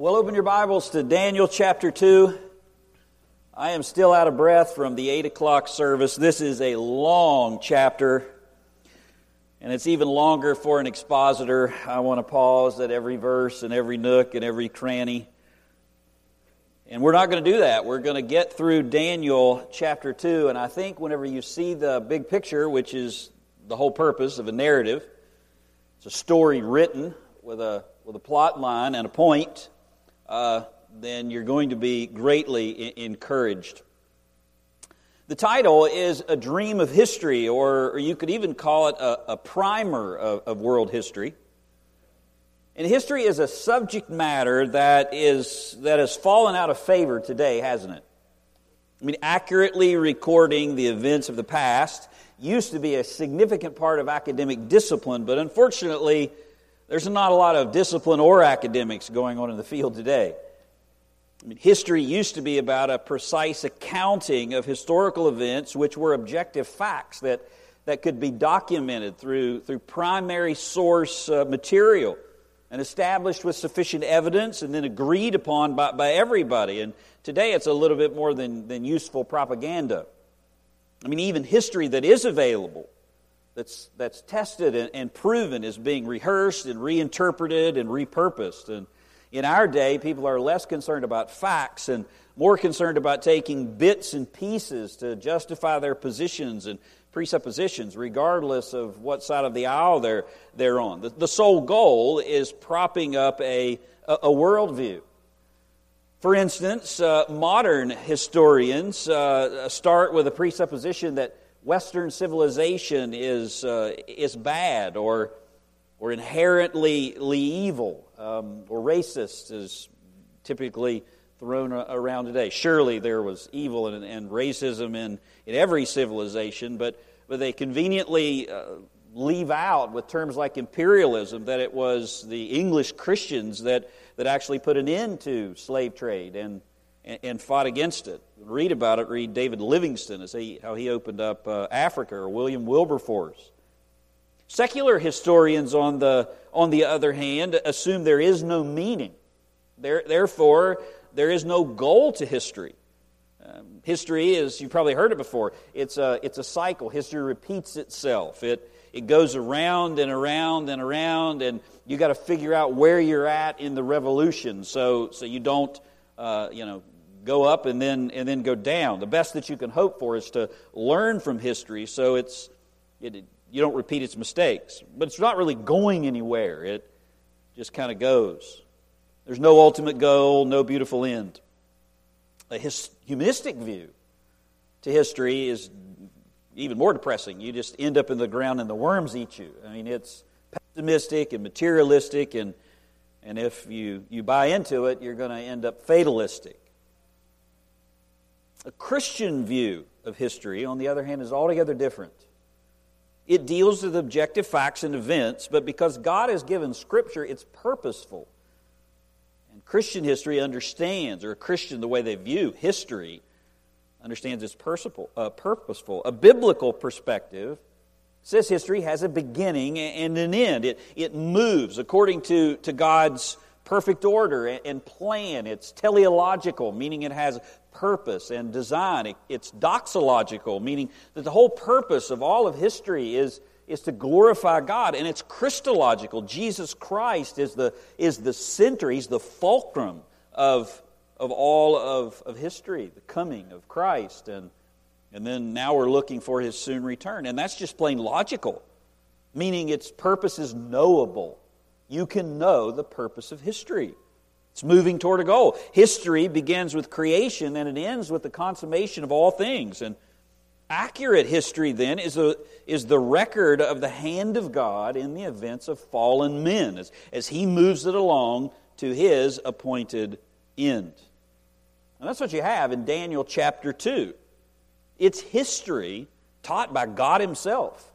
Well, open your Bibles to Daniel chapter 2. I am still out of breath from the 8 o'clock service. This is a long chapter, and it's even longer for an expositor. I want to pause at every verse and every nook and every cranny. And we're not going to do that. We're going to get through Daniel chapter 2, and I think whenever you see the big picture, which is the whole purpose of a narrative, it's a story written with a, with a plot line and a point uh, then you're going to be greatly I- encouraged. The title is A Dream of History, or, or you could even call it a, a primer of, of world history. And history is a subject matter that, is, that has fallen out of favor today, hasn't it? I mean, accurately recording the events of the past used to be a significant part of academic discipline, but unfortunately, there's not a lot of discipline or academics going on in the field today. I mean, history used to be about a precise accounting of historical events, which were objective facts that, that could be documented through, through primary source uh, material and established with sufficient evidence and then agreed upon by, by everybody. And today it's a little bit more than, than useful propaganda. I mean, even history that is available that's, that's tested and, and proven is being rehearsed and reinterpreted and repurposed. And in our day, people are less concerned about facts and more concerned about taking bits and pieces to justify their positions and presuppositions, regardless of what side of the aisle they're, they're on. The, the sole goal is propping up a, a, a worldview. For instance, uh, modern historians uh, start with a presupposition that Western civilization is, uh, is bad or, or inherently evil um, or racist, is typically thrown around today. Surely there was evil and, and racism in, in every civilization, but, but they conveniently uh, leave out with terms like imperialism that it was the English Christians that, that actually put an end to slave trade and and, fought against it. Read about it. Read David Livingstone as he, how he opened up uh, Africa, or William Wilberforce. Secular historians, on the on the other hand, assume there is no meaning. There, therefore, there is no goal to history. Um, history is, you've probably heard it before, it's a, it's a cycle. History repeats itself. It, it goes around and around and around, and you got to figure out where you're at in the revolution so, so you don't, uh, you know, go up and then and then go down. The best that you can hope for is to learn from history so it's it, you don't repeat its mistakes. But it's not really going anywhere. It just kind of goes. There's no ultimate goal, no beautiful end. A his, humanistic view to history is even more depressing. You just end up in the ground and the worms eat you. I mean, it's pessimistic and materialistic, and, and if you, you buy into it, you're going to end up fatalistic. A Christian view of history, on the other hand, is altogether different. It deals with objective facts and events, but because God has given Scripture, it's purposeful. And Christian history understands, or a Christian, the way they view history, understands it's uh, purposeful. A biblical perspective says history has a beginning and an end. It, it moves according to, to God's perfect order and plan. It's teleological, meaning it has purpose and design. It's doxological, meaning that the whole purpose of all of history is, is to glorify God. And it's Christological. Jesus Christ is the, is the center, He's the fulcrum of, of all of, of history, the coming of Christ. And, and then now we're looking for His soon return. And that's just plain logical, meaning its purpose is knowable. You can know the purpose of history. It's moving toward a goal. History begins with creation and it ends with the consummation of all things. And accurate history, then, is, a, is the record of the hand of God in the events of fallen men as, as He moves it along to His appointed end. And that's what you have in Daniel chapter 2. It's history taught by God Himself.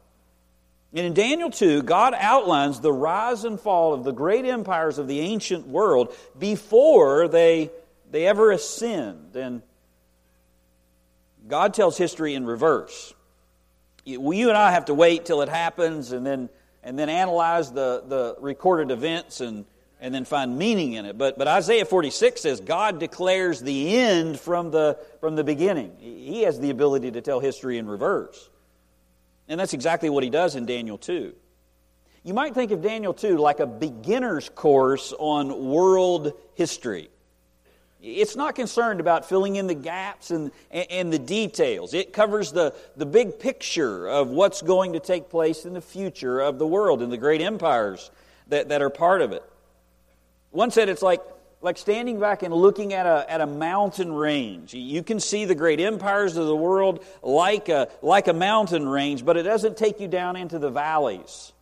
And in Daniel 2, God outlines the rise and fall of the great empires of the ancient world before they, they ever ascend. And God tells history in reverse. You and I have to wait till it happens and then, and then analyze the, the recorded events and, and then find meaning in it. But, but Isaiah 46 says God declares the end from the, from the beginning. He has the ability to tell history in reverse. And that's exactly what he does in Daniel 2. You might think of Daniel 2 like a beginner's course on world history. It's not concerned about filling in the gaps and, and the details. It covers the, the big picture of what's going to take place in the future of the world and the great empires that, that are part of it. One said it's like, like standing back and looking at a, at a mountain range. You can see the great empires of the world like a, like a mountain range, but it doesn't take you down into the valleys.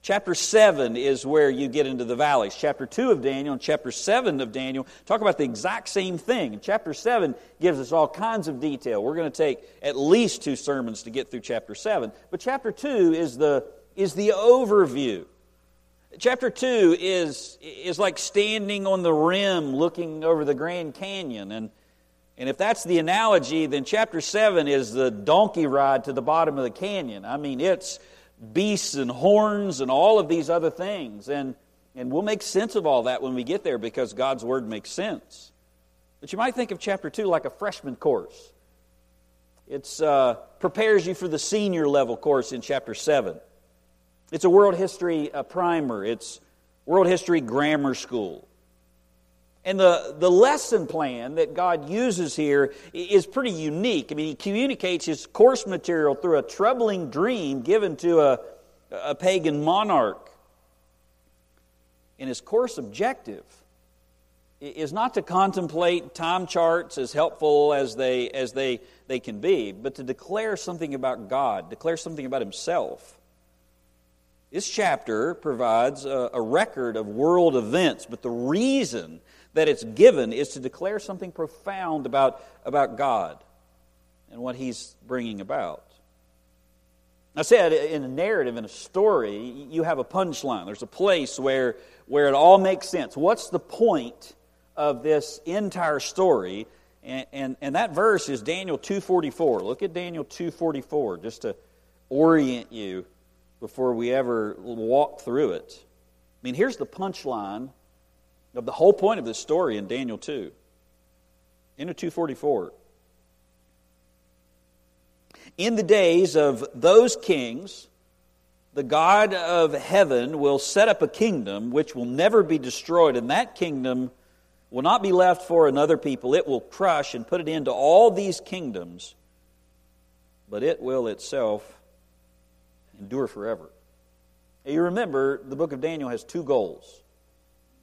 Chapter 7 is where you get into the valleys. Chapter 2 of Daniel and chapter 7 of Daniel talk about the exact same thing. Chapter 7 gives us all kinds of detail. We're going to take at least two sermons to get through chapter 7. But chapter 2 is the, is the overview. Chapter 2 is, is like standing on the rim looking over the Grand Canyon. And, and if that's the analogy, then chapter 7 is the donkey ride to the bottom of the canyon. I mean, it's beasts and horns and all of these other things. And, and we'll make sense of all that when we get there because God's Word makes sense. But you might think of chapter 2 like a freshman course. It uh, prepares you for the senior level course in chapter 7. It's a world history uh, primer, it's world history grammar school. And the, the lesson plan that God uses here is pretty unique. I mean, he communicates his course material through a troubling dream given to a, a pagan monarch. And his course objective is not to contemplate time charts as helpful as they, as they, they can be, but to declare something about God, declare something about himself. This chapter provides a, a record of world events, but the reason that it's given is to declare something profound about, about God and what He's bringing about. I said in a narrative, in a story, you have a punchline. There's a place where, where it all makes sense. What's the point of this entire story? And, and, and that verse is Daniel 2.44. Look at Daniel 2.44 just to orient you before we ever walk through it. I mean, here's the punchline of the whole point of this story in Daniel 2. Daniel 244. In the days of those kings, the God of heaven will set up a kingdom which will never be destroyed, and that kingdom will not be left for another people. It will crush and put it into all these kingdoms, but it will itself endure forever. You remember, the book of Daniel has two goals.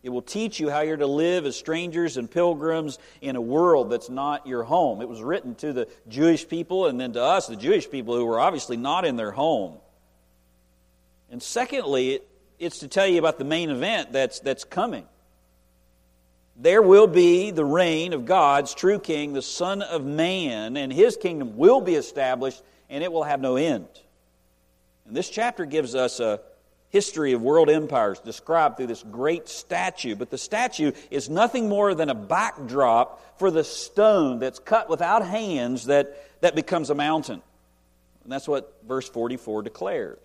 It will teach you how you're to live as strangers and pilgrims in a world that's not your home. It was written to the Jewish people and then to us, the Jewish people who were obviously not in their home. And secondly, it's to tell you about the main event that's, that's coming. There will be the reign of God's true king, the Son of Man, and his kingdom will be established and it will have no end. And this chapter gives us a history of world empires described through this great statue. But the statue is nothing more than a backdrop for the stone that's cut without hands that, that becomes a mountain. And that's what verse 44 declares.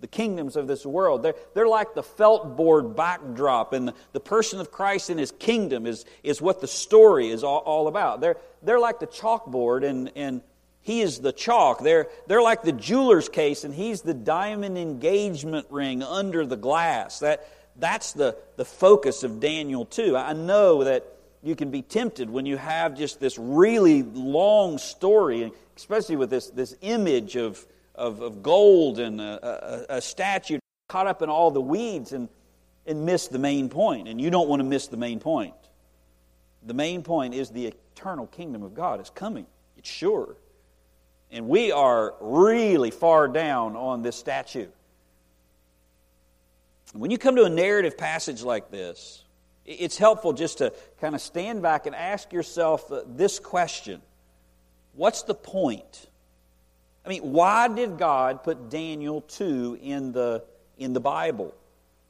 The kingdoms of this world, they're, they're like the felt board backdrop, and the, the person of Christ in his kingdom is, is what the story is all, all about. They're, they're like the chalkboard, and, and he is the chalk. They're, they're like the jeweler's case, and he's the diamond engagement ring under the glass. That, that's the, the focus of Daniel 2. I know that you can be tempted when you have just this really long story, especially with this, this image of, of, of gold and a, a, a statue caught up in all the weeds and, and miss the main point. And you don't want to miss the main point. The main point is the eternal kingdom of God is coming. It's sure. And we are really far down on this statue. When you come to a narrative passage like this, it's helpful just to kind of stand back and ask yourself uh, this question What's the point? I mean, why did God put Daniel 2 in the, in the Bible?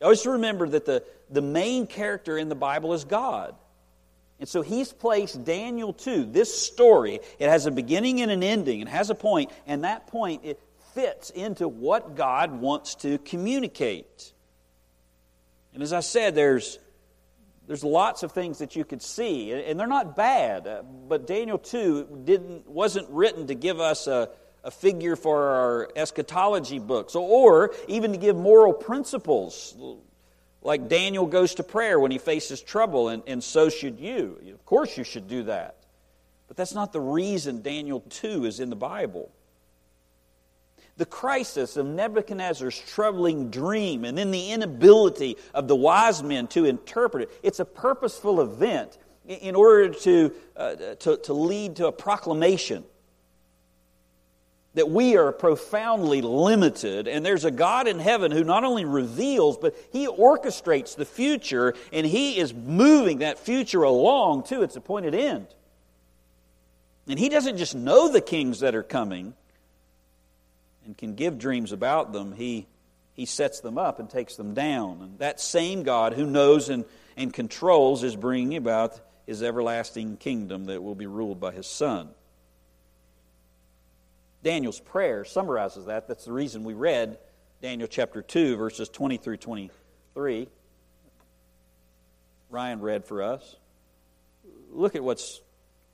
Always remember that the, the main character in the Bible is God. And so he's placed Daniel 2, this story, it has a beginning and an ending, it has a point, and that point it fits into what God wants to communicate. And as I said, there's, there's lots of things that you could see, and they're not bad. Uh, but Daniel 2 didn't, wasn't written to give us a, a figure for our eschatology books, or even to give moral principles. Like Daniel goes to prayer when he faces trouble, and, and so should you. Of course, you should do that. But that's not the reason Daniel 2 is in the Bible. The crisis of Nebuchadnezzar's troubling dream and then the inability of the wise men to interpret it, it's a purposeful event in order to, uh, to, to lead to a proclamation that we are profoundly limited, and there's a God in heaven who not only reveals, but He orchestrates the future, and He is moving that future along to its appointed end. And He doesn't just know the kings that are coming and can give dreams about them, He, he sets them up and takes them down. And that same God who knows and, and controls is bringing about His everlasting kingdom that will be ruled by His Son. Daniel's prayer summarizes that. That's the reason we read Daniel chapter 2, verses 20 through 23. Ryan read for us. Look at what's,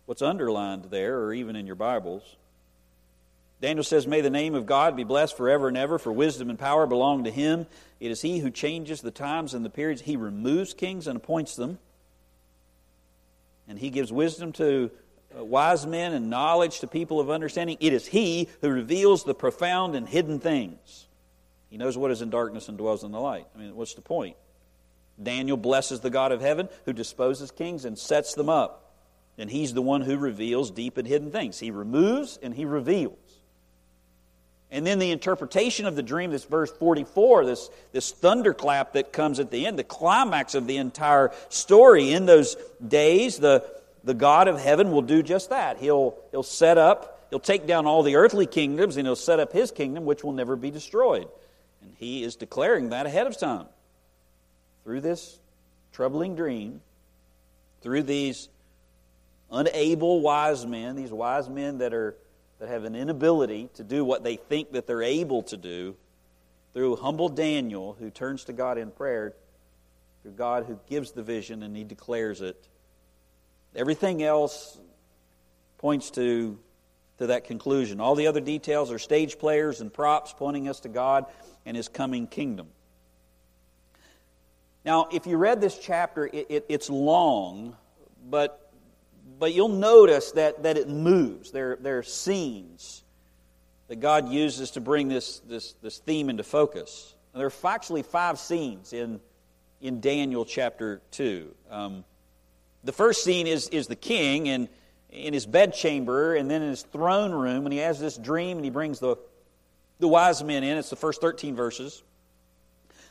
what's underlined there, or even in your Bibles. Daniel says, May the name of God be blessed forever and ever, for wisdom and power belong to him. It is he who changes the times and the periods. He removes kings and appoints them. And he gives wisdom to Uh, wise men and knowledge to people of understanding. It is He who reveals the profound and hidden things. He knows what is in darkness and dwells in the light. I mean, what's the point? Daniel blesses the God of heaven who disposes kings and sets them up. And he's the one who reveals deep and hidden things. He removes and he reveals. And then the interpretation of the dream, this verse 44, this, this thunderclap that comes at the end, the climax of the entire story. In those days, the, the God of heaven will do just that. He'll, he'll set up, he'll take down all the earthly kingdoms, and he'll set up his kingdom, which will never be destroyed. And he is declaring that ahead of time. Through this troubling dream, through these unable wise men, these wise men that are that have an inability to do what they think that they're able to do, through humble Daniel who turns to God in prayer, through God who gives the vision and he declares it Everything else points to, to that conclusion. All the other details are stage players and props pointing us to God and His coming kingdom. Now, if you read this chapter, it, it, it's long, but, but you'll notice that, that it moves. There, there are scenes that God uses to bring this, this, this theme into focus. there are actually five scenes in, in Daniel chapter 2. Um, the first scene is, is the king in, in his bedchamber and then in his throne room, and he has this dream and he brings the, the wise men in. It's the first 13 verses.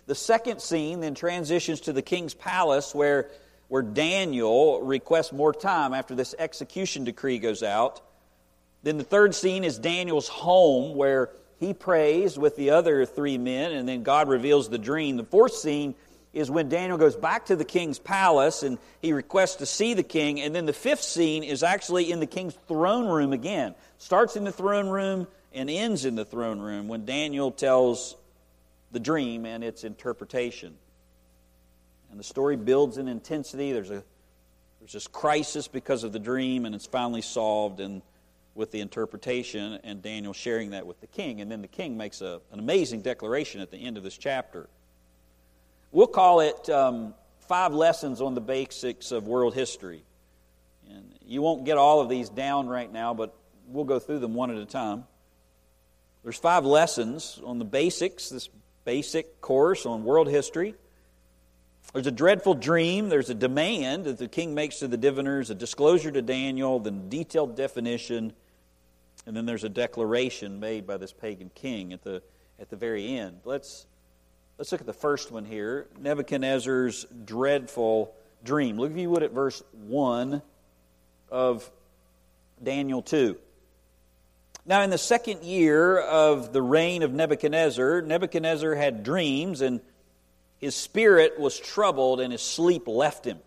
The second scene then transitions to the king's palace where, where Daniel requests more time after this execution decree goes out. Then the third scene is Daniel's home where he prays with the other three men, and then God reveals the dream. The fourth scene is when Daniel goes back to the king's palace and he requests to see the king. And then the fifth scene is actually in the king's throne room again. Starts in the throne room and ends in the throne room when Daniel tells the dream and its interpretation. And the story builds in intensity. There's a there's this crisis because of the dream, and it's finally solved and with the interpretation, and Daniel sharing that with the king. And then the king makes a, an amazing declaration at the end of this chapter. We'll call it um, Five Lessons on the Basics of World History. And you won't get all of these down right now, but we'll go through them one at a time. There's five lessons on the basics, this basic course on world history. There's a dreadful dream. There's a demand that the king makes to the diviners, a disclosure to Daniel, the detailed definition, and then there's a declaration made by this pagan king at the, at the very end. Let's Let's look at the first one here Nebuchadnezzar's dreadful dream. Look, if you would, at verse 1 of Daniel 2. Now, in the second year of the reign of Nebuchadnezzar, Nebuchadnezzar had dreams, and his spirit was troubled, and his sleep left him.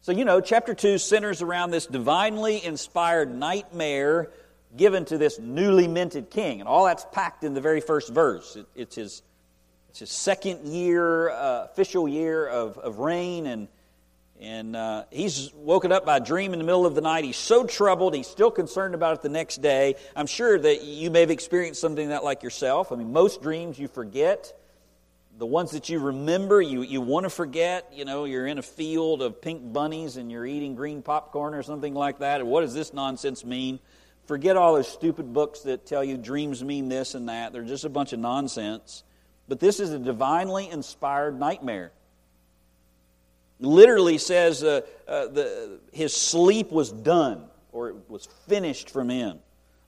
So, you know, chapter 2 centers around this divinely inspired nightmare given to this newly minted king. And all that's packed in the very first verse. it's his it's his second year, uh, official year of, of reign, and, And uh, he's woken up by a dream in the middle of the night. He's so troubled. He's still concerned about it the next day. I'm sure that you may have experienced something that like yourself. I mean, most dreams you forget. The ones that you remember, you, you want to forget. You know, you're in a field of pink bunnies and you're eating green popcorn or something like that. And what does this nonsense mean? Forget all those stupid books that tell you dreams mean this and that. They're just a bunch of nonsense. But this is a divinely inspired nightmare literally says uh, uh, the, his sleep was done or it was finished from him.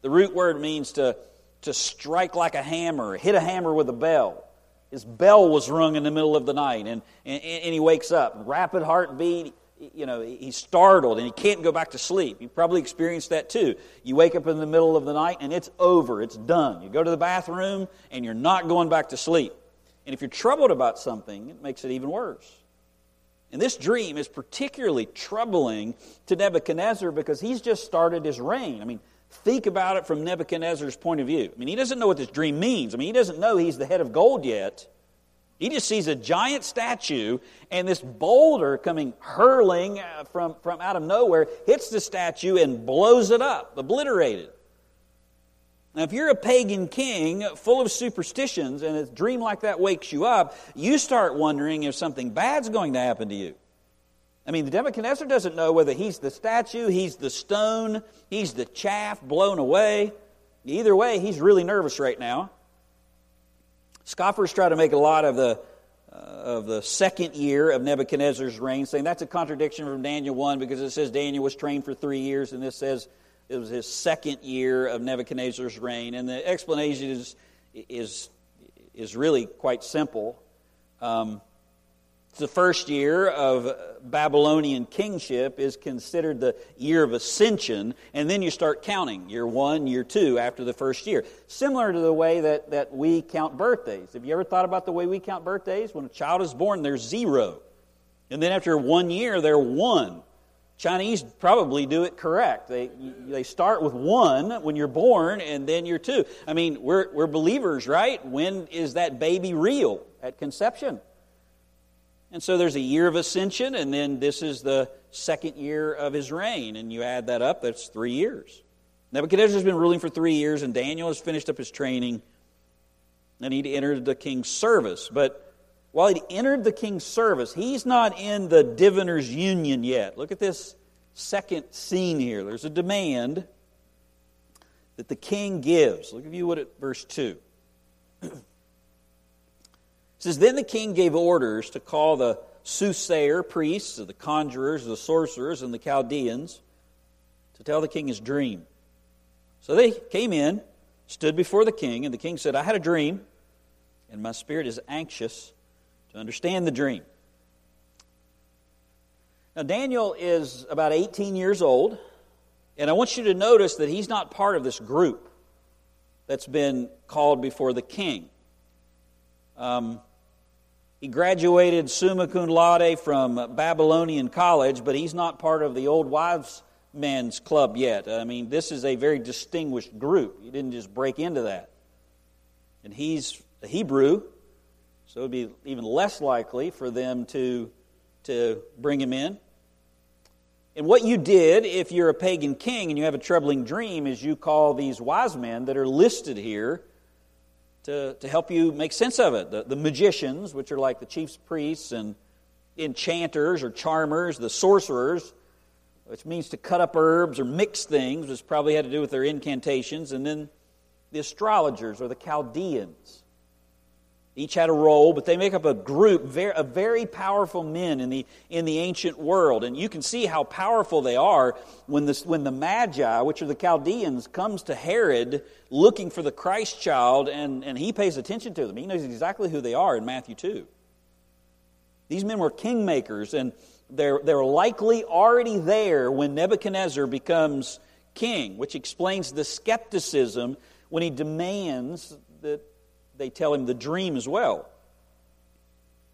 The root word means to, to strike like a hammer, hit a hammer with a bell. His bell was rung in the middle of the night, and, and, and he wakes up. Rapid heartbeat, you know, he's startled and he can't go back to sleep. You probably experienced that too. You wake up in the middle of the night and it's over, it's done. You go to the bathroom and you're not going back to sleep. And if you're troubled about something, it makes it even worse. And this dream is particularly troubling to Nebuchadnezzar because he's just started his reign. I mean, think about it from Nebuchadnezzar's point of view. I mean, he doesn't know what this dream means. I mean, he doesn't know he's the head of gold yet. He just sees a giant statue and this boulder coming hurling uh, from, from out of nowhere hits the statue and blows it up, obliterated. Now, if you're a pagan king full of superstitions and a dream like that wakes you up, you start wondering if something bad's going to happen to you. I mean, the Nebuchadnezzar doesn't know whether he's the statue, he's the stone, he's the chaff blown away. Either way, he's really nervous right now. Scoffers try to make a lot of the uh, of the second year of Nebuchadnezzar's reign, saying that's a contradiction from Daniel 1 because it says Daniel was trained for three years, and this says it was his second year of Nebuchadnezzar's reign. And the explanation is, is, is really quite simple. Um, the first year of Babylonian kingship is considered the year of ascension, and then you start counting year one, year two, after the first year. Similar to the way that, that we count birthdays. Have you ever thought about the way we count birthdays? When a child is born, they're zero. And then after one year, they're one. Chinese probably do it correct. They, they start with one when you're born, and then you're two. I mean, we're, we're believers, right? When is that baby real? At conception. And so there's a year of ascension, and then this is the second year of his reign. And you add that up, that's three years. Nebuchadnezzar has been ruling for three years, and Daniel has finished up his training, and he'd entered the king's service. But while he'd entered the king's service, he's not in the diviner's union yet. Look at this second scene here. There's a demand that the king gives. Look at you what at verse 2. Says, Then the king gave orders to call the soothsayer priests, the conjurers, the sorcerers, and the Chaldeans to tell the king his dream. So they came in, stood before the king, and the king said, I had a dream, and my spirit is anxious to understand the dream. Now, Daniel is about 18 years old, and I want you to notice that he's not part of this group that's been called before the king. Um, he graduated summa cum laude from Babylonian College, but he's not part of the old wives' men's club yet. I mean, this is a very distinguished group. He didn't just break into that. And he's a Hebrew, so it would be even less likely for them to, to bring him in. And what you did, if you're a pagan king and you have a troubling dream, is you call these wise men that are listed here to, to help you make sense of it. The, the magicians, which are like the chief priests and enchanters or charmers, the sorcerers, which means to cut up herbs or mix things, which probably had to do with their incantations, and then the astrologers or the Chaldeans each had a role, but they make up a group of very powerful men in the, in the ancient world. And you can see how powerful they are when, this, when the Magi, which are the Chaldeans, comes to Herod looking for the Christ child, and, and he pays attention to them. He knows exactly who they are in Matthew 2. These men were kingmakers, and they're, they're likely already there when Nebuchadnezzar becomes king, which explains the skepticism when he demands that they tell him the dream as well.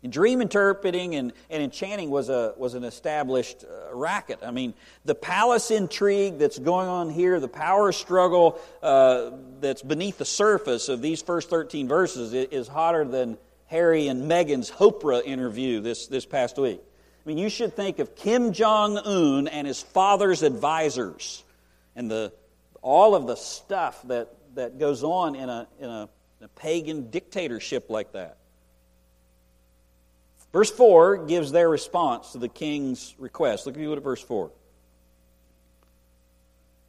And dream interpreting and, and enchanting was, a, was an established uh, racket. I mean, the palace intrigue that's going on here, the power struggle uh, that's beneath the surface of these first 13 verses is hotter than Harry and Meghan's Oprah interview this, this past week. I mean, you should think of Kim Jong Un and his father's advisors and the, all of the stuff that, that goes on in a, in a, a pagan dictatorship like that. Verse 4 gives their response to the king's request. Look at verse 4.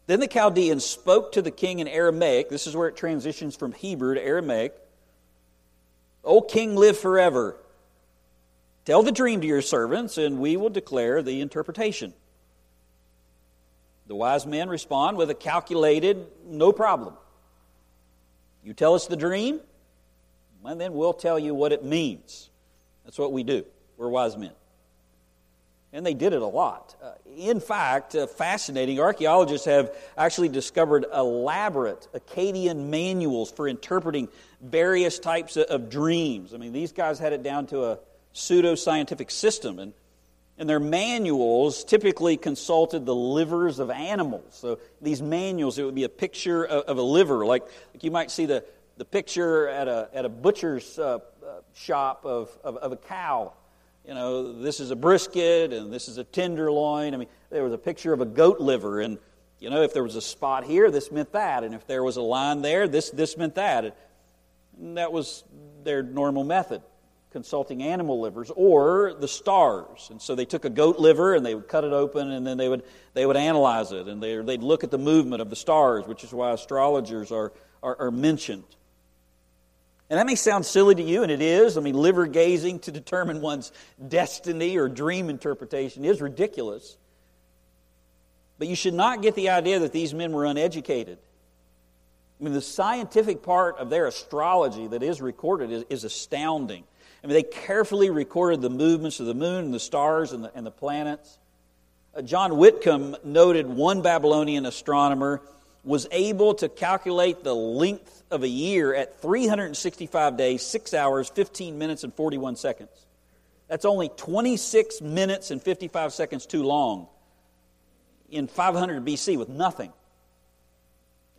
Then the Chaldeans spoke to the king in Aramaic. This is where it transitions from Hebrew to Aramaic. O king, live forever. Tell the dream to your servants, and we will declare the interpretation. The wise men respond with a calculated, no problem. You tell us the dream, and then we'll tell you what it means. That's what we do. We're wise men. And they did it a lot. Uh, in fact, uh, fascinating, archaeologists have actually discovered elaborate Akkadian manuals for interpreting various types of, of dreams. I mean, these guys had it down to a pseudo-scientific system. And, and their manuals typically consulted the livers of animals. So these manuals, it would be a picture of, of a liver, like, like you might see the, the picture at a, at a butcher's uh, shop of, of, of a cow. You know, this is a brisket and this is a tenderloin. I mean, there was a picture of a goat liver, and, you know, if there was a spot here, this meant that. And if there was a line there, this, this meant that. And that was their normal method consulting animal livers or the stars. And so they took a goat liver and they would cut it open and then they would, they would analyze it and they, they'd look at the movement of the stars, which is why astrologers are, are, are mentioned. And that may sound silly to you, and it is. I mean, liver gazing to determine one's destiny or dream interpretation is ridiculous. But you should not get the idea that these men were uneducated. I mean, the scientific part of their astrology that is recorded is, is astounding. I mean, they carefully recorded the movements of the moon and the stars and the, and the planets. Uh, John Whitcomb noted one Babylonian astronomer was able to calculate the length of a year at 365 days, 6 hours, 15 minutes, and 41 seconds. That's only 26 minutes and 55 seconds too long in 500 BC with nothing.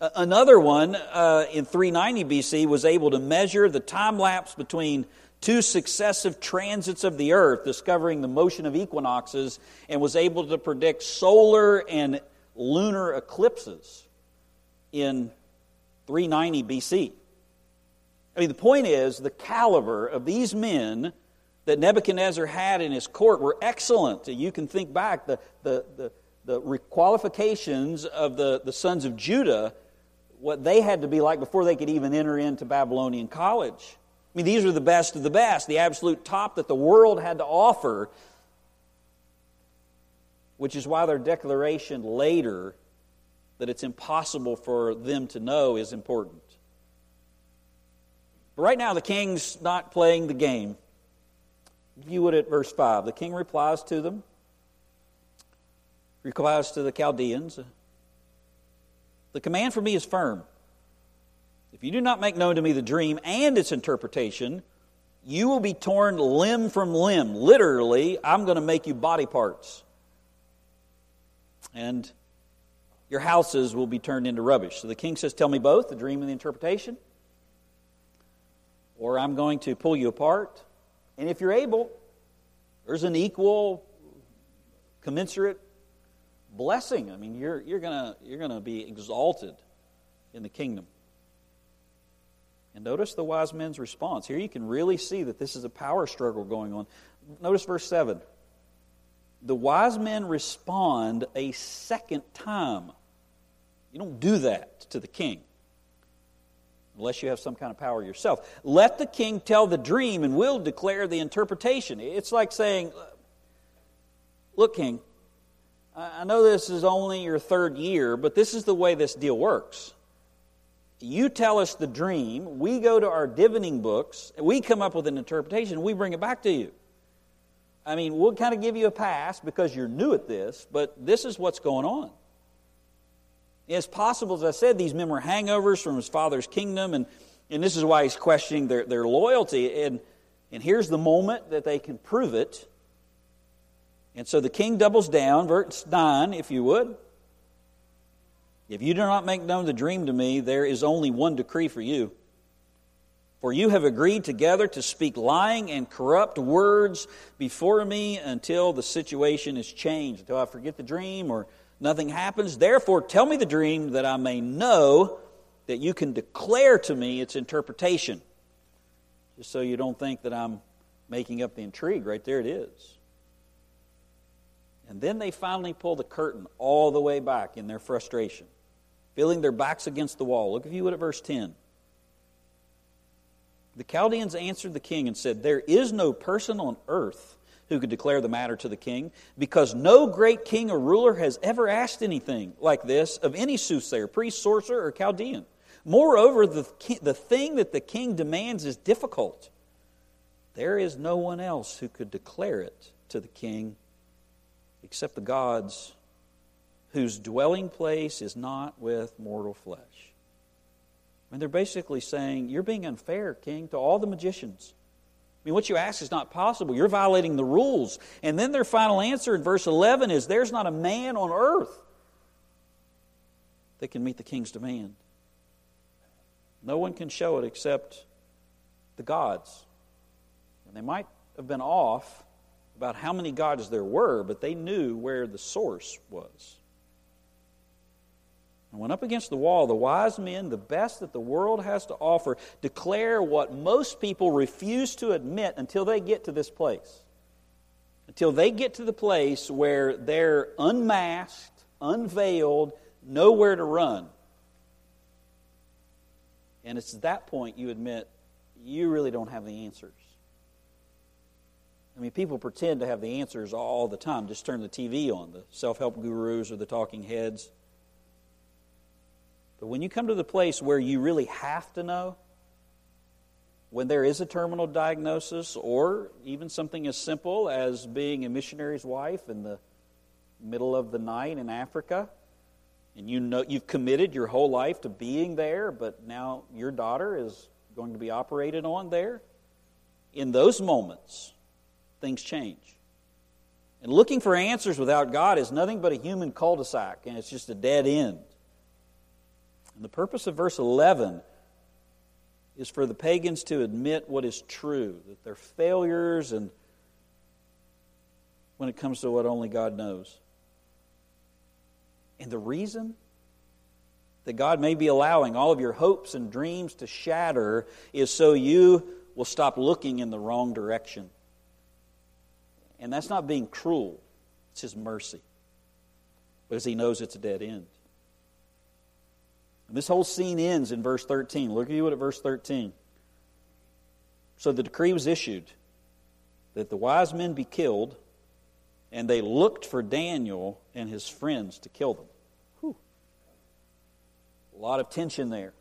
Another one uh, in 390 BC was able to measure the time lapse between two successive transits of the earth, discovering the motion of equinoxes, and was able to predict solar and lunar eclipses in 390 BC. I mean, the point is, the caliber of these men that Nebuchadnezzar had in his court were excellent. You can think back, the, the, the, the qualifications of the, the sons of Judah, what they had to be like before they could even enter into Babylonian college. I mean, these are the best of the best, the absolute top that the world had to offer, which is why their declaration later that it's impossible for them to know is important. But right now, the king's not playing the game. View it at verse 5. The king replies to them, replies to the Chaldeans The command for me is firm. If you do not make known to me the dream and its interpretation, you will be torn limb from limb. Literally, I'm going to make you body parts. And your houses will be turned into rubbish. So the king says, Tell me both, the dream and the interpretation, or I'm going to pull you apart. And if you're able, there's an equal, commensurate blessing. I mean, you're, you're going you're to be exalted in the kingdom. And notice the wise men's response. Here you can really see that this is a power struggle going on. Notice verse 7. The wise men respond a second time. You don't do that to the king unless you have some kind of power yourself. Let the king tell the dream and we'll declare the interpretation. It's like saying, Look, king, I know this is only your third year, but this is the way this deal works. You tell us the dream, we go to our divining books, we come up with an interpretation, we bring it back to you. I mean, we'll kind of give you a pass because you're new at this, but this is what's going on. It's possible, as I said, these men were hangovers from his father's kingdom, and, and this is why he's questioning their, their loyalty. And, and here's the moment that they can prove it. And so the king doubles down, verse 9, if you would. If you do not make known the dream to me, there is only one decree for you. For you have agreed together to speak lying and corrupt words before me until the situation is changed, until I forget the dream or nothing happens. Therefore, tell me the dream that I may know that you can declare to me its interpretation. Just so you don't think that I'm making up the intrigue. Right there it is. And then they finally pull the curtain all the way back in their frustration, feeling their backs against the wall. Look, if you would, at verse 10. The Chaldeans answered the king and said, There is no person on earth who could declare the matter to the king, because no great king or ruler has ever asked anything like this of any soothsayer, priest, sorcerer, or Chaldean. Moreover, the, the thing that the king demands is difficult. There is no one else who could declare it to the king except the gods whose dwelling place is not with mortal flesh. And they're basically saying, You're being unfair, King, to all the magicians. I mean, what you ask is not possible. You're violating the rules. And then their final answer in verse 11 is There's not a man on earth that can meet the king's demand. No one can show it except the gods. And they might have been off about how many gods there were, but they knew where the source was. And when up against the wall, the wise men, the best that the world has to offer, declare what most people refuse to admit until they get to this place. Until they get to the place where they're unmasked, unveiled, nowhere to run. And it's at that point you admit you really don't have the answers. I mean, people pretend to have the answers all the time. Just turn the TV on, the self help gurus or the talking heads. But when you come to the place where you really have to know, when there is a terminal diagnosis, or even something as simple as being a missionary's wife in the middle of the night in Africa, and you know you've committed your whole life to being there, but now your daughter is going to be operated on there, in those moments, things change. And looking for answers without God is nothing but a human cul de sac, and it's just a dead end. The purpose of verse 11 is for the pagans to admit what is true, that they're failures and when it comes to what only God knows. And the reason that God may be allowing all of your hopes and dreams to shatter is so you will stop looking in the wrong direction. And that's not being cruel, it's His mercy. Because He knows it's a dead end. And this whole scene ends in verse 13. Look at you at verse 13. So the decree was issued that the wise men be killed, and they looked for Daniel and his friends to kill them. Whew. A lot of tension there.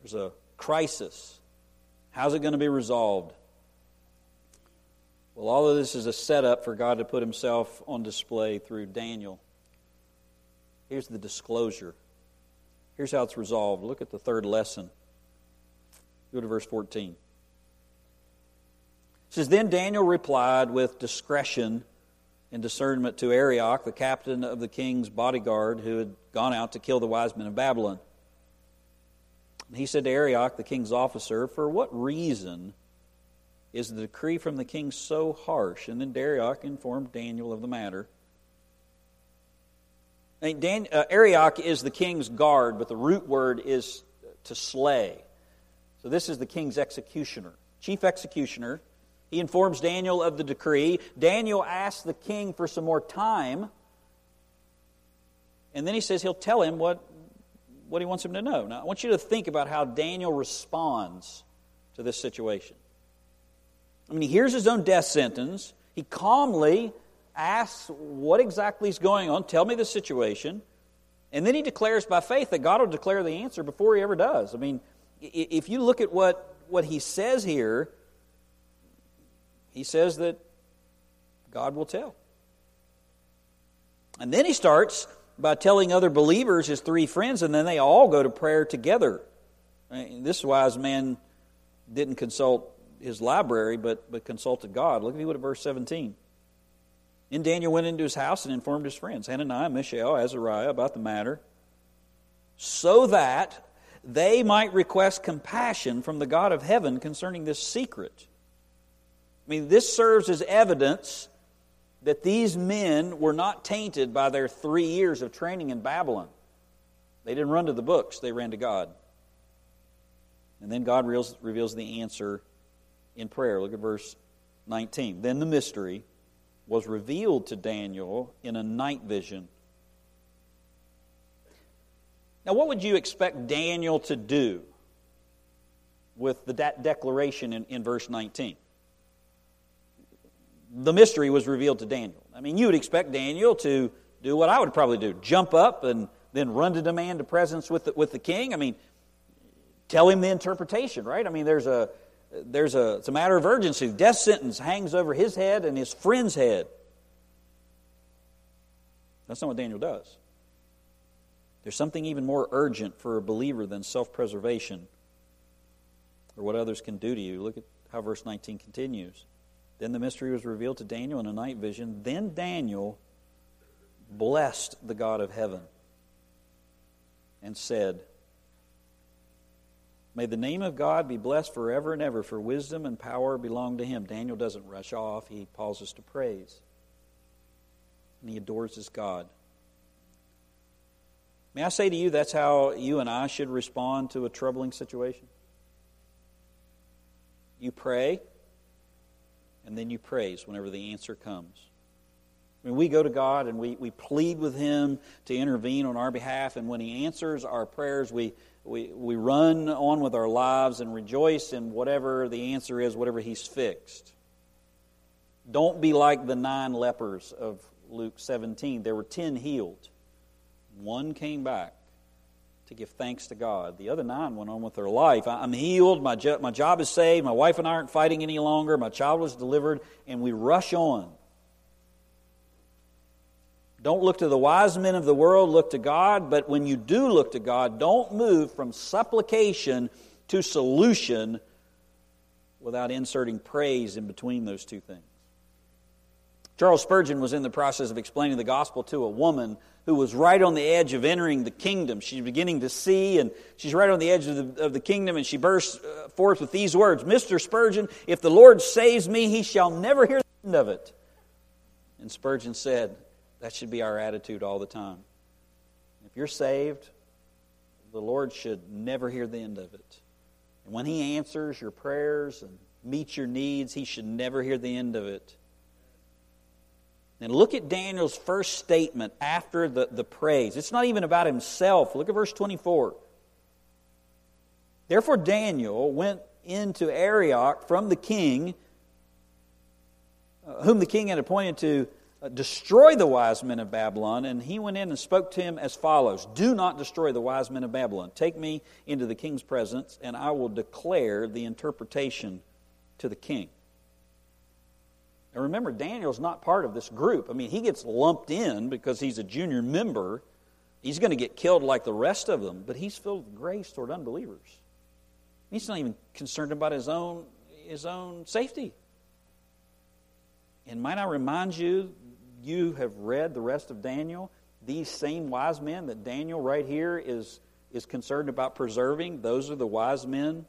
There's a crisis. How's it going to be resolved? Well, all of this is a setup for God to put himself on display through Daniel. Here's the disclosure Here's how it's resolved. Look at the third lesson. Go to verse 14. It says, Then Daniel replied with discretion and discernment to Arioch, the captain of the king's bodyguard, who had gone out to kill the wise men of Babylon. And he said to Arioch, the king's officer, For what reason is the decree from the king so harsh? And then Arioch informed Daniel of the matter. Dan, uh, Arioch is the king's guard, but the root word is to slay. So this is the king's executioner, chief executioner. He informs Daniel of the decree. Daniel asks the king for some more time. And then he says he'll tell him what, what he wants him to know. Now, I want you to think about how Daniel responds to this situation. I mean, he hears his own death sentence. He calmly asks what exactly is going on, tell me the situation, and then he declares by faith that God will declare the answer before he ever does. I mean, if you look at what, what he says here, he says that God will tell. And then he starts by telling other believers, his three friends, and then they all go to prayer together. This wise man didn't consult his library, but, but consulted God. Look at what at verse 17. And Daniel went into his house and informed his friends, Hananiah, Mishael, Azariah, about the matter, so that they might request compassion from the God of heaven concerning this secret. I mean, this serves as evidence that these men were not tainted by their three years of training in Babylon. They didn't run to the books, they ran to God. And then God reveals the answer in prayer. Look at verse 19. Then the mystery was revealed to Daniel in a night vision. Now, what would you expect Daniel to do with the de- declaration in, in verse 19? The mystery was revealed to Daniel. I mean, you would expect Daniel to do what I would probably do jump up and then run to demand a presence with the, with the king. I mean, tell him the interpretation, right? I mean, there's a, there's a, it's a matter of urgency. Death sentence hangs over his head and his friend's head. That's not what Daniel does. There's something even more urgent for a believer than self preservation or what others can do to you. Look at how verse 19 continues. Then the mystery was revealed to Daniel in a night vision. Then Daniel blessed the God of heaven and said, May the name of God be blessed forever and ever, for wisdom and power belong to him. Daniel doesn't rush off, he pauses to praise. And he adores his God. May I say to you, that's how you and I should respond to a troubling situation? You pray, and then you praise whenever the answer comes. Mean, we go to God and we, we plead with Him to intervene on our behalf, and when He answers our prayers, we, we, we run on with our lives and rejoice in whatever the answer is, whatever He's fixed. Don't be like the nine lepers of Luke 17. There were ten healed, one came back to give thanks to God. The other nine went on with their life. I'm healed, my, jo- my job is saved, my wife and I aren't fighting any longer, my child was delivered, and we rush on. Don't look to the wise men of the world, look to God. But when you do look to God, don't move from supplication to solution without inserting praise in between those two things. Charles Spurgeon was in the process of explaining the gospel to a woman who was right on the edge of entering the kingdom. She's beginning to see, and she's right on the edge of the, of the kingdom, and she bursts uh, forth with these words Mr. Spurgeon, if the Lord saves me, he shall never hear the end of it. And Spurgeon said, that should be our attitude all the time. If you're saved, the Lord should never hear the end of it. And when He answers your prayers and meets your needs, He should never hear the end of it. And look at Daniel's first statement after the, the praise. It's not even about himself. Look at verse 24. Therefore, Daniel went into Arioch from the king, uh, whom the king had appointed to Uh, destroy the wise men of Babylon, and he went in and spoke to him as follows Do not destroy the wise men of Babylon. Take me into the king's presence, and I will declare the interpretation to the king. Now remember, Daniel's not part of this group. I mean, he gets lumped in because he's a junior member. He's going to get killed like the rest of them, but he's filled with grace toward unbelievers. He's not even concerned about his own, his own safety. And might I remind you you have read the rest of Daniel, these same wise men that Daniel right here is, is concerned about preserving, those are the wise men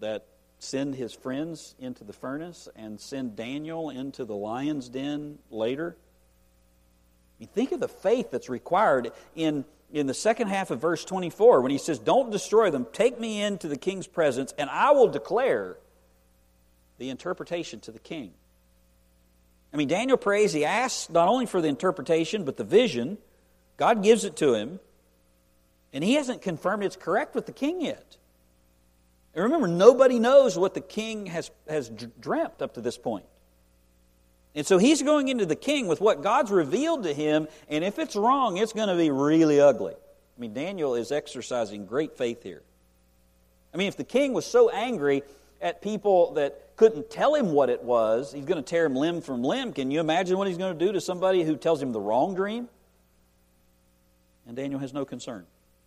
that send his friends into the furnace and send Daniel into the lion's den later. I mean, think of the faith that's required in, in the second half of verse 24 when he says, Don't destroy them, take me into the king's presence, and I will declare the interpretation to the king. I mean, Daniel prays, he asks not only for the interpretation, but the vision. God gives it to him, and he hasn't confirmed it's correct with the king yet. And remember, nobody knows what the king has, has dreamt up to this point. And so he's going into the king with what God's revealed to him, and if it's wrong, it's going to be really ugly. I mean, Daniel is exercising great faith here. I mean, if the king was so angry at people that couldn't tell him what it was, he's going to tear him limb from limb. Can you imagine what he's going to do to somebody who tells him the wrong dream? And Daniel has no concern.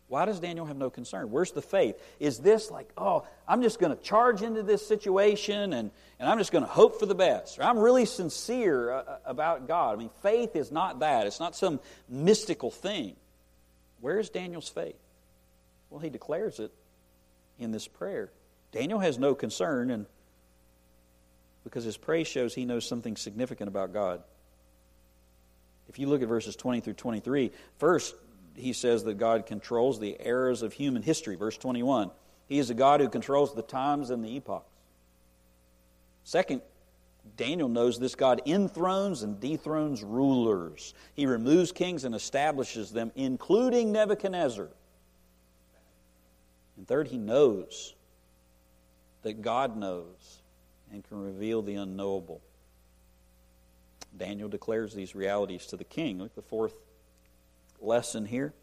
Why does Daniel have no concern? Where's the faith? Is this like, oh, I'm just going to charge into this situation and, and I'm just going to hope for the best? Or I'm really sincere uh, uh, about God. I mean, faith is not that, it's not some mystical thing. Where is Daniel's faith? Well, he declares it in this prayer. Daniel has no concern, and because his praise shows he knows something significant about God. If you look at verses 20 through 23, first, he says that God controls the eras of human history. Verse 21 He is a God who controls the times and the epochs. Second, Daniel knows this God enthrones and dethrones rulers. He removes kings and establishes them, including Nebuchadnezzar. And third, he knows that God knows and can reveal the unknowable. Daniel declares these realities to the king. Look at the fourth lesson here.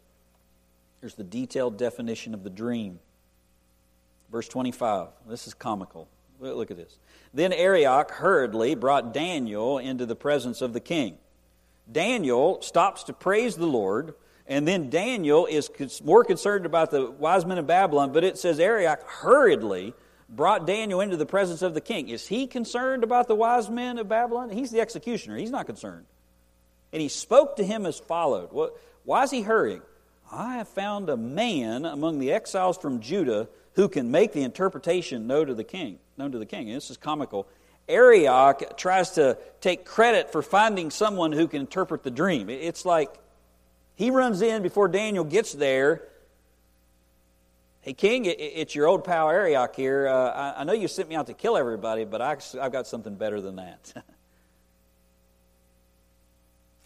Here's the detailed definition of the dream. Verse 25. This is comical. Look at this. Then Arioch hurriedly brought Daniel into the presence of the king. Daniel stops to praise the Lord, and then Daniel is more concerned about the wise men of Babylon, but it says Arioch hurriedly brought Daniel into the presence of the king. Is he concerned about the wise men of Babylon? He's the executioner. He's not concerned. And he spoke to him as followed. What, why is he hurrying? I have found a man among the exiles from Judah who can make the interpretation known to the king. Known to the king. And this is comical. Arioch tries to take credit for finding someone who can interpret the dream. It's like he runs in before Daniel gets there. Hey, King, it's your old pal Arioch here. Uh, I know you sent me out to kill everybody, but I've got something better than that. And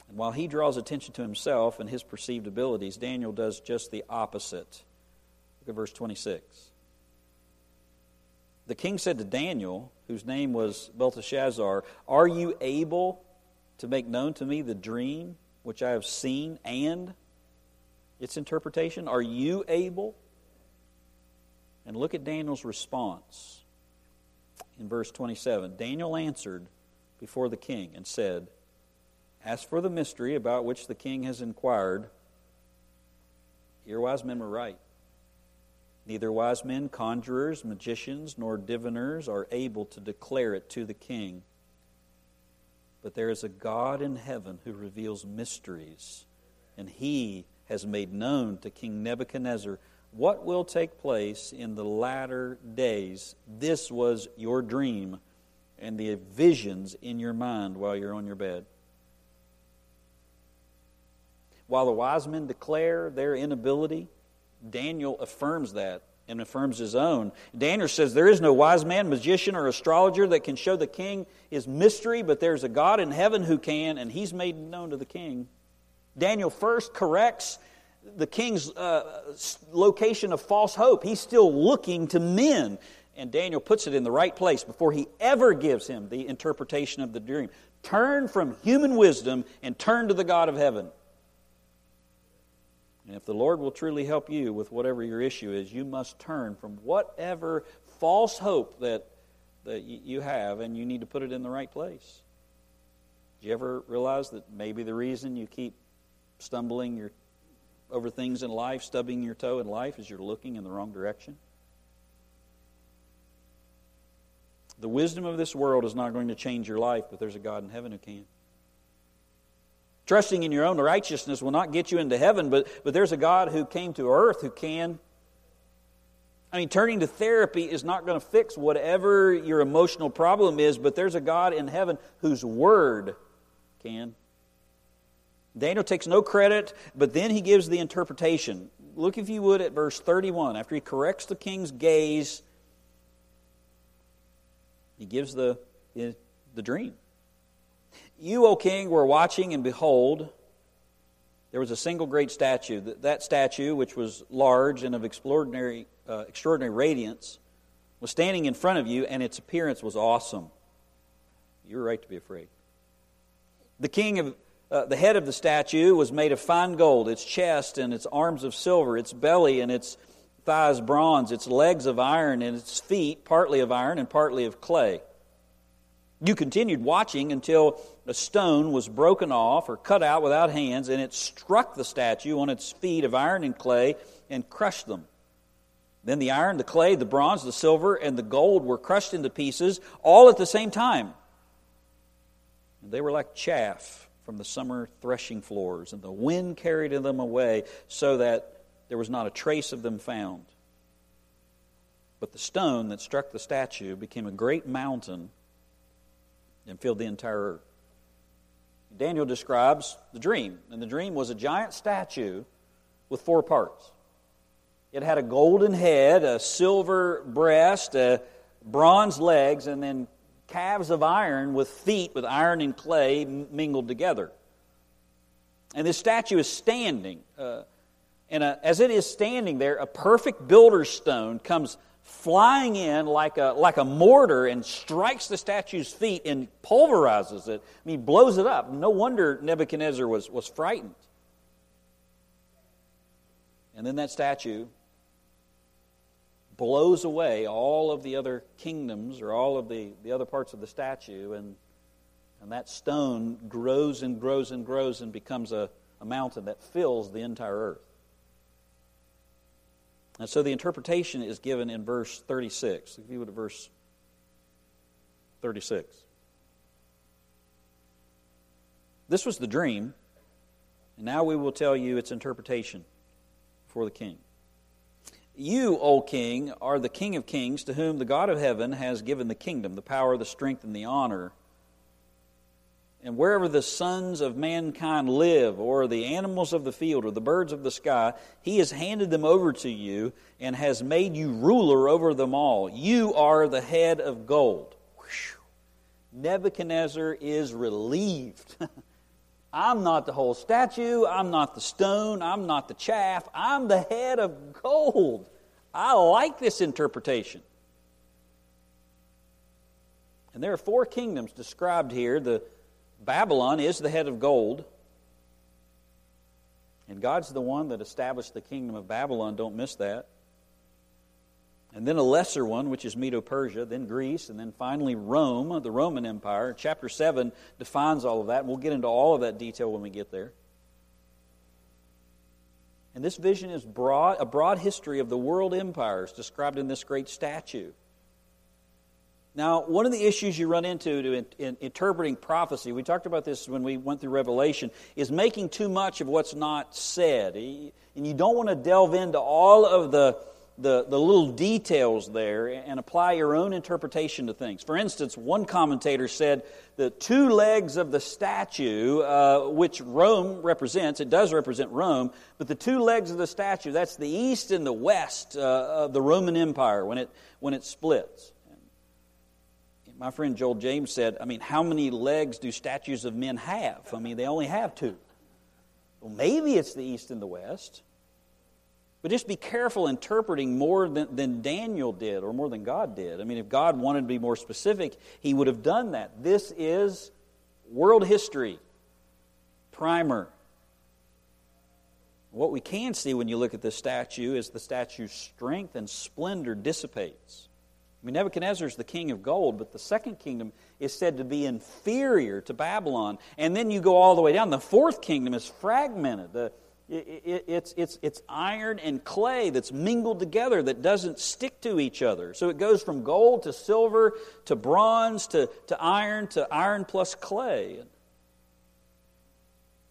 while he draws attention to himself and his perceived abilities, Daniel does just the opposite. Look at verse 26. The king said to Daniel, whose name was Belteshazzar, Are you able to make known to me the dream which I have seen and its interpretation? Are you able? And look at Daniel's response in verse 27. Daniel answered before the king and said, as for the mystery about which the king has inquired, your wise men were right. Neither wise men, conjurers, magicians, nor diviners are able to declare it to the king. But there is a God in heaven who reveals mysteries, and he has made known to King Nebuchadnezzar what will take place in the latter days. This was your dream and the visions in your mind while you're on your bed. While the wise men declare their inability, Daniel affirms that and affirms his own. Daniel says, There is no wise man, magician, or astrologer that can show the king his mystery, but there's a God in heaven who can, and he's made known to the king. Daniel first corrects the king's uh, location of false hope. He's still looking to men. And Daniel puts it in the right place before he ever gives him the interpretation of the dream. Turn from human wisdom and turn to the God of heaven. And if the Lord will truly help you with whatever your issue is, you must turn from whatever false hope that, that you have and you need to put it in the right place. Do you ever realize that maybe the reason you keep stumbling your, over things in life, stubbing your toe in life, as you're looking in the wrong direction? The wisdom of this world is not going to change your life, but there's a God in heaven who can. Trusting in your own righteousness will not get you into heaven, but, but there's a God who came to earth who can. I mean, turning to therapy is not going to fix whatever your emotional problem is, but there's a God in heaven whose word can. Daniel takes no credit, but then he gives the interpretation. Look, if you would, at verse 31. After he corrects the king's gaze, he gives the, the dream. You, O king, were watching, and behold, there was a single great statue. That statue, which was large and of extraordinary, uh, extraordinary radiance, was standing in front of you, and its appearance was awesome. You were right to be afraid. The king of uh, the head of the statue was made of fine gold, its chest and its arms of silver, its belly and its thighs bronze, its legs of iron, and its feet partly of iron and partly of clay. You continued watching until a stone was broken off or cut out without hands, and it struck the statue on its feet of iron and clay and crushed them. Then the iron, the clay, the bronze, the silver, and the gold were crushed into pieces all at the same time. And they were like chaff from the summer threshing floors, and the wind carried them away, so that there was not a trace of them found. But the stone that struck the statue became a great mountain and filled the entire earth. Daniel describes the dream, and the dream was a giant statue with four parts. It had a golden head, a silver breast, a bronze legs, and then calves of iron with feet with iron and clay mingled together. And this statue is standing. Uh, and a, as it is standing there, a perfect builder's stone comes flying in like a, like a mortar and strikes the statue's feet and pulverizes it. I mean, blows it up. No wonder Nebuchadnezzar was, was frightened. And then that statue blows away all of the other kingdoms or all of the, the other parts of the statue, and, and that stone grows and grows and grows and becomes a, a mountain that fills the entire earth. And so the interpretation is given in verse 36. If you would verse 36. This was the dream, and now we will tell you its interpretation for the king. You, O king, are the king of kings, to whom the God of heaven has given the kingdom, the power, the strength, and the honor and wherever the sons of mankind live, or the animals of the field, or the birds of the sky, he has handed them over to you and has made you ruler over them all. You are the head of gold. Nebuchadnezzar is relieved. I'm not the whole statue. I'm not the stone. I'm not the chaff. I'm the head of gold. I like this interpretation. And there are four kingdoms described here the Babylon is the head of gold. And God's the one that established the kingdom of Babylon. Don't miss that. And then a lesser one, which is Medo Persia, then Greece, and then finally Rome, the Roman Empire. Chapter 7 defines all of that, we'll get into all of that detail when we get there. And this vision is broad, a broad history of the world empires described in this great statue. Now, one of the issues you run into to in, in interpreting prophecy, we talked about this when we went through Revelation, is making too much of what's not said. And you don't want to delve into all of the, the, the little details there and apply your own interpretation to things. For instance, one commentator said the two legs of the statue, uh, which Rome represents, it does represent Rome, but the two legs of the statue, that's the east and the west uh, of the Roman Empire when it, when it splits my friend Joel James said, I mean, how many legs do statues of men have? I mean, they only have two. Well, maybe it's the east and the west. But just be careful interpreting more than, than Daniel did or more than God did. I mean, if God wanted to be more specific, he would have done that. This is world history, primer. What we can see when you look at this statue is the statue's strength and splendor dissipates. I mean, Nebuchadnezzar is the king of gold, but the second kingdom is said to be inferior to Babylon. And then you go all the way down. The fourth kingdom is fragmented. The, it's, it's, it's iron and clay that's mingled together that doesn't stick to each other. So it goes from gold to silver to bronze to, to iron to iron plus clay.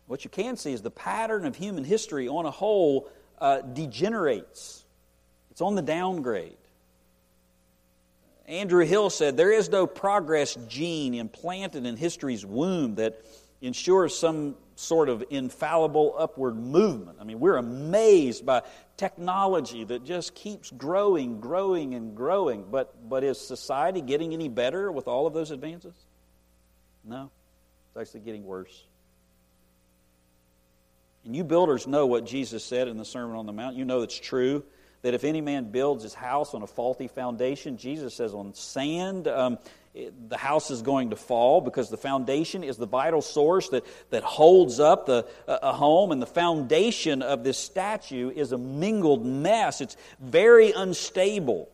What you can see is the pattern of human history on a whole uh, degenerates, it's on the downgrade. Andrew Hill said, There is no progress gene implanted in history's womb that ensures some sort of infallible upward movement. I mean, we're amazed by technology that just keeps growing, growing, and growing. But, but is society getting any better with all of those advances? No, it's actually getting worse. And you builders know what Jesus said in the Sermon on the Mount. You know it's true that if any man builds his house on a faulty foundation, Jesus says on sand, um, the house is going to fall because the foundation is the vital source that, that holds up the, a home, and the foundation of this statue is a mingled mess. It's very unstable.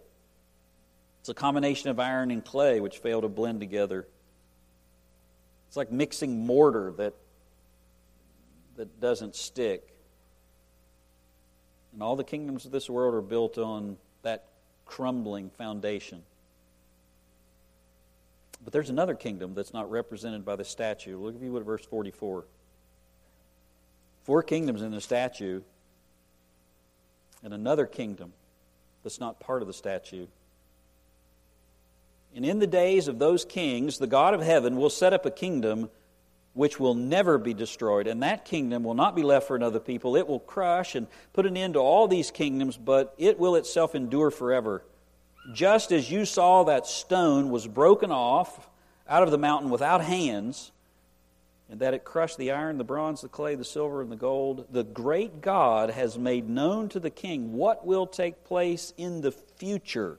It's a combination of iron and clay which fail to blend together. It's like mixing mortar that, that doesn't stick. And all the kingdoms of this world are built on that crumbling foundation. But there's another kingdom that's not represented by the statue. Look if you would at verse 44. Four kingdoms in the statue. and another kingdom that's not part of the statue. And in the days of those kings, the God of heaven will set up a kingdom which will never be destroyed. And that kingdom will not be left for another people. It will crush and put an end to all these kingdoms, but it will itself endure forever. Just as you saw that stone was broken off out of the mountain without hands, and that it crushed the iron, the bronze, the clay, the silver, and the gold, the great God has made known to the king what will take place in the future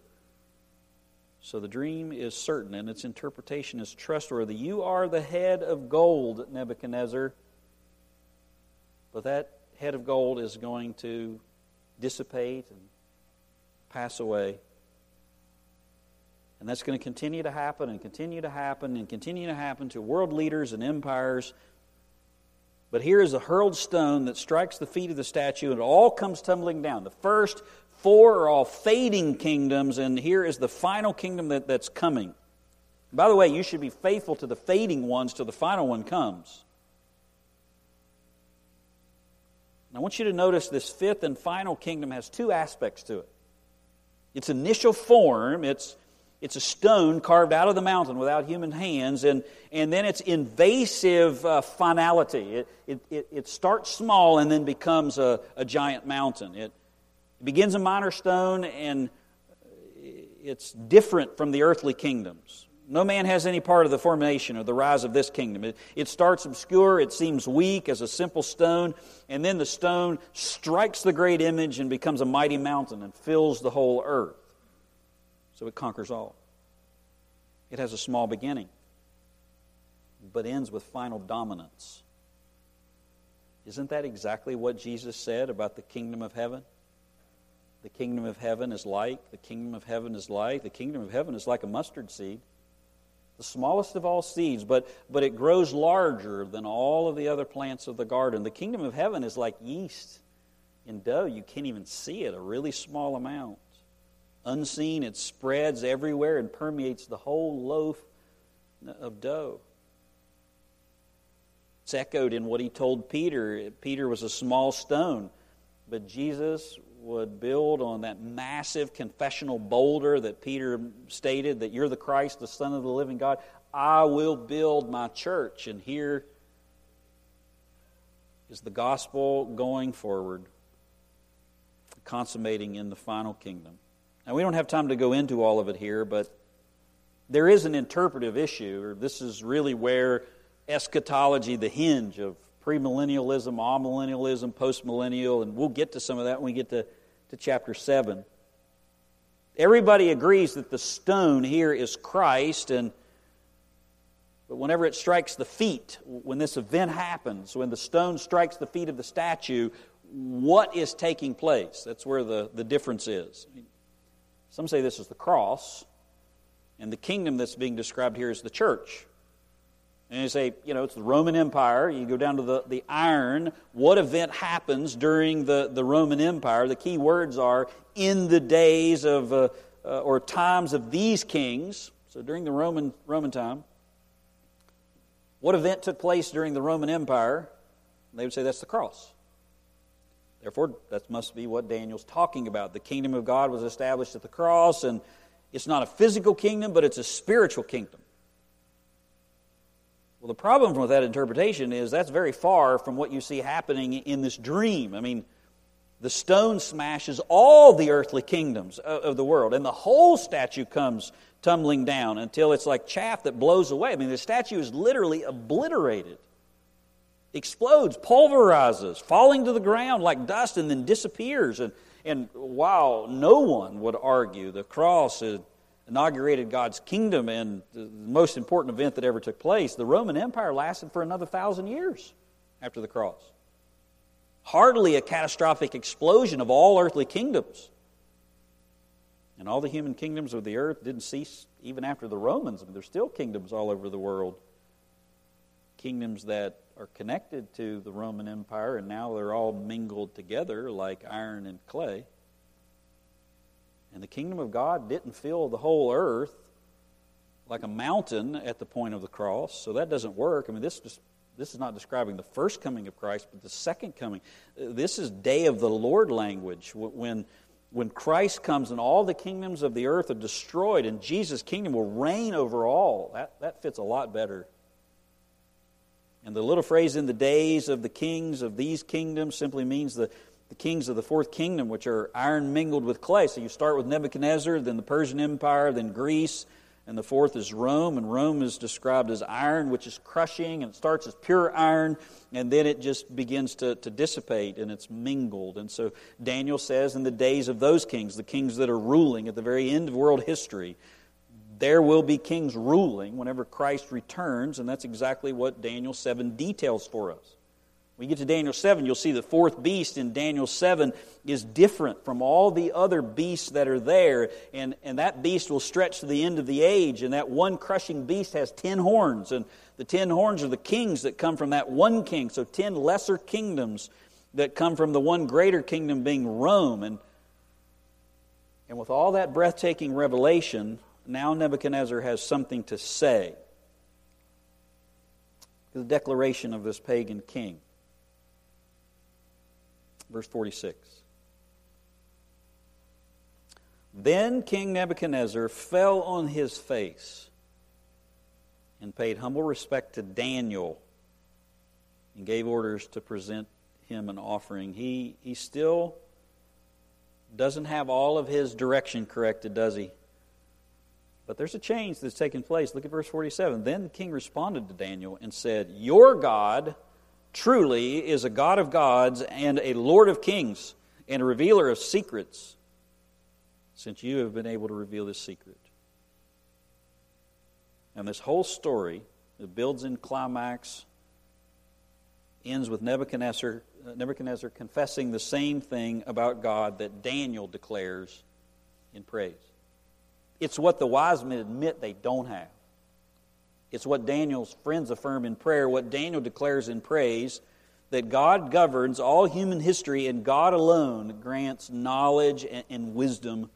so the dream is certain and its interpretation is trustworthy. You are the head of gold, Nebuchadnezzar. But that head of gold is going to dissipate and pass away. And that's going to continue to happen and continue to happen and continue to happen to world leaders and empires. But here is a hurled stone that strikes the feet of the statue, and it all comes tumbling down. The first four are all fading kingdoms, and here is the final kingdom that, that's coming. By the way, you should be faithful to the fading ones till the final one comes. I want you to notice this fifth and final kingdom has two aspects to it. Its initial form, it's, it's a stone carved out of the mountain without human hands, and, and then its invasive uh, finality. It, it, it, it, starts small and then becomes a, a giant mountain. It, it begins a minor stone, and it's different from the earthly kingdoms. No man has any part of the formation or the rise of this kingdom. It, it, starts obscure, it seems weak as a simple stone, and then the stone strikes the great image and becomes a mighty mountain and fills the whole earth. So it conquers all. It has a small beginning, but ends with final dominance. Isn't that exactly what Jesus said about the kingdom of heaven? the kingdom of heaven is like, the kingdom of heaven is like, the kingdom of heaven is like a mustard seed, the smallest of all seeds, but, but it grows larger than all of the other plants of the garden. The kingdom of heaven is like yeast in dough. You can't even see it, a really small amount. Unseen, it spreads everywhere and permeates the whole loaf of dough. It's echoed in what he told Peter. Peter was a small stone, but Jesus would build on that massive confessional boulder that Peter stated that you're the Christ, the Son of the living God, I will build my church. And here is the gospel going forward, consummating in the final kingdom. Now, we don't have time to go into all of it here, but there is an interpretive issue, or this is really where eschatology, the hinge of premillennialism, amillennialism, postmillennial, and we'll get to some of that when we get to, to chapter 7. Everybody agrees that the stone here is Christ, and but whenever it strikes the feet, when this event happens, when the stone strikes the feet of the statue, what is taking place? That's where the, the difference is. Some say this is the cross, and the kingdom that's being described here is the church. And you say, you know, it's the Roman Empire. You go down to the, the iron. What event happens during the, the Roman Empire? The key words are in the days of, uh, uh, or times of these kings. So during the Roman, Roman time. What event took place during the Roman Empire? They would say that's the cross. Therefore, that must be what Daniel's talking about. The kingdom of God was established at the cross, and it's not a physical kingdom, but it's a spiritual kingdom. Well, the problem with that interpretation is that's very far from what you see happening in this dream. I mean, the stone smashes all the earthly kingdoms of the world, and the whole statue comes tumbling down until it's like chaff that blows away. I mean, the statue is literally obliterated, explodes, pulverizes, falling to the ground like dust, and then disappears. And, and while no one would argue the cross inaugurated God's kingdom and the most important event that ever took place, the Roman Empire lasted for another thousand years after the cross. Hardly a catastrophic explosion of all earthly kingdoms. And all the human kingdoms of the earth didn't cease even after the Romans. I mean, there's still kingdoms all over the world. Kingdoms that are connected to the Roman Empire, and now they're all mingled together like iron and clay. And the kingdom of God didn't fill the whole earth like a mountain at the point of the cross, so that doesn't work. I mean, this just this is not describing the first coming of Christ, but the second coming. This is day of the Lord language when, when Christ comes and all the kingdoms of the earth are destroyed and Jesus' kingdom will reign over all. That, that fits a lot better. And the little phrase, in the days of the kings of these kingdoms, simply means the, the kings of the fourth kingdom, which are iron mingled with clay. So you start with Nebuchadnezzar, then the Persian Empire, then Greece, and the fourth is Rome, and Rome is described as iron, which is crushing, and it starts as pure iron, and then it just begins to, to dissipate and it's mingled. And so Daniel says, in the days of those kings, the kings that are ruling at the very end of world history, there will be kings ruling whenever Christ returns, and that's exactly what Daniel 7 details for us. When you get to Daniel 7, you'll see the fourth beast in Daniel 7 is different from all the other beasts that are there. And, and that beast will stretch to the end of the age. And that one crushing beast has ten horns. And the ten horns are the kings that come from that one king. So ten lesser kingdoms that come from the one greater kingdom being Rome. And, and with all that breathtaking revelation, now Nebuchadnezzar has something to say. The declaration of this pagan king. Verse 46. Then King Nebuchadnezzar fell on his face and paid humble respect to Daniel and gave orders to present him an offering. He, he still doesn't have all of his direction corrected, does he? But there's a change that's taken place. Look at verse 47. Then the king responded to Daniel and said, Your God truly is a God of gods and a Lord of kings and a revealer of secrets, since you have been able to reveal this secret. And this whole story, it builds in climax, ends with Nebuchadnezzar, Nebuchadnezzar confessing the same thing about God that Daniel declares in praise. It's what the wise men admit they don't have. It's what Daniel's friends affirm in prayer, what Daniel declares in praise that God governs all human history and God alone grants knowledge and, wisdom.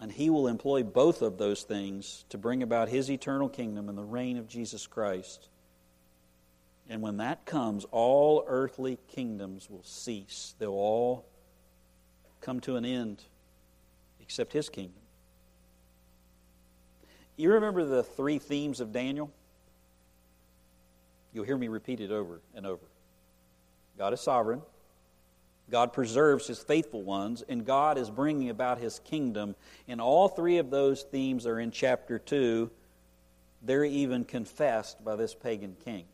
And he will employ both of those things to bring about his eternal kingdom and the reign of Jesus Christ. And when that comes, all earthly kingdoms will cease. They'll all come to an end except his kingdom. You remember the three themes of Daniel? You'll hear me repeat it over and over. God is sovereign. God preserves his faithful ones, and God is bringing about his kingdom. And all three of those themes are in chapter 2. They're even confessed by this pagan king.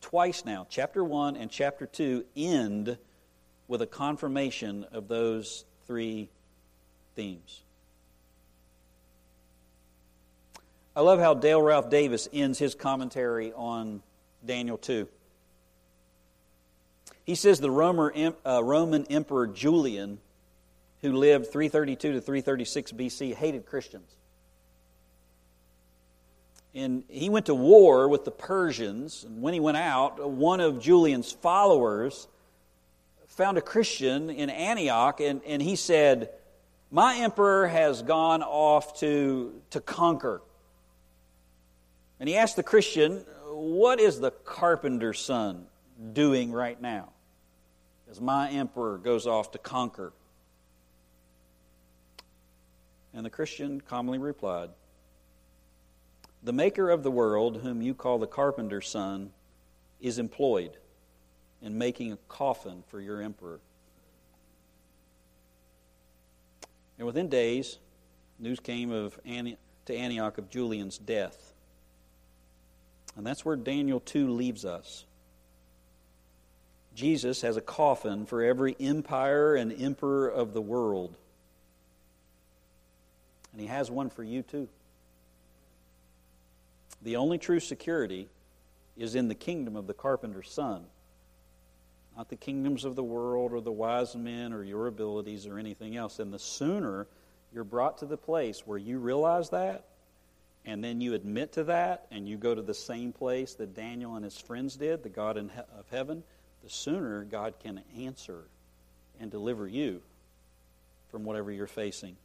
Twice now, chapter 1 and chapter 2 end with a confirmation of those three themes. I love how Dale Ralph Davis ends his commentary on Daniel 2. He says the uh, Roman Emperor Julian, who lived 332 to 336 BC, hated Christians. And he went to war with the Persians. And when he went out, one of Julian's followers found a Christian in Antioch, and, and he said, My emperor has gone off to, to conquer. And he asked the Christian, What is the carpenter's son doing right now as my emperor goes off to conquer? And the Christian calmly replied, The maker of the world, whom you call the carpenter's son, is employed in making a coffin for your emperor. And within days, news came of to Antioch of Julian's death. And that's where Daniel 2 leaves us. Jesus has a coffin for every empire and emperor of the world. And he has one for you too. The only true security is in the kingdom of the carpenter's son, not the kingdoms of the world or the wise men or your abilities or anything else. And the sooner you're brought to the place where you realize that, and then you admit to that and you go to the same place that Daniel and his friends did, the God he- of heaven, the sooner God can answer and deliver you from whatever you're facing.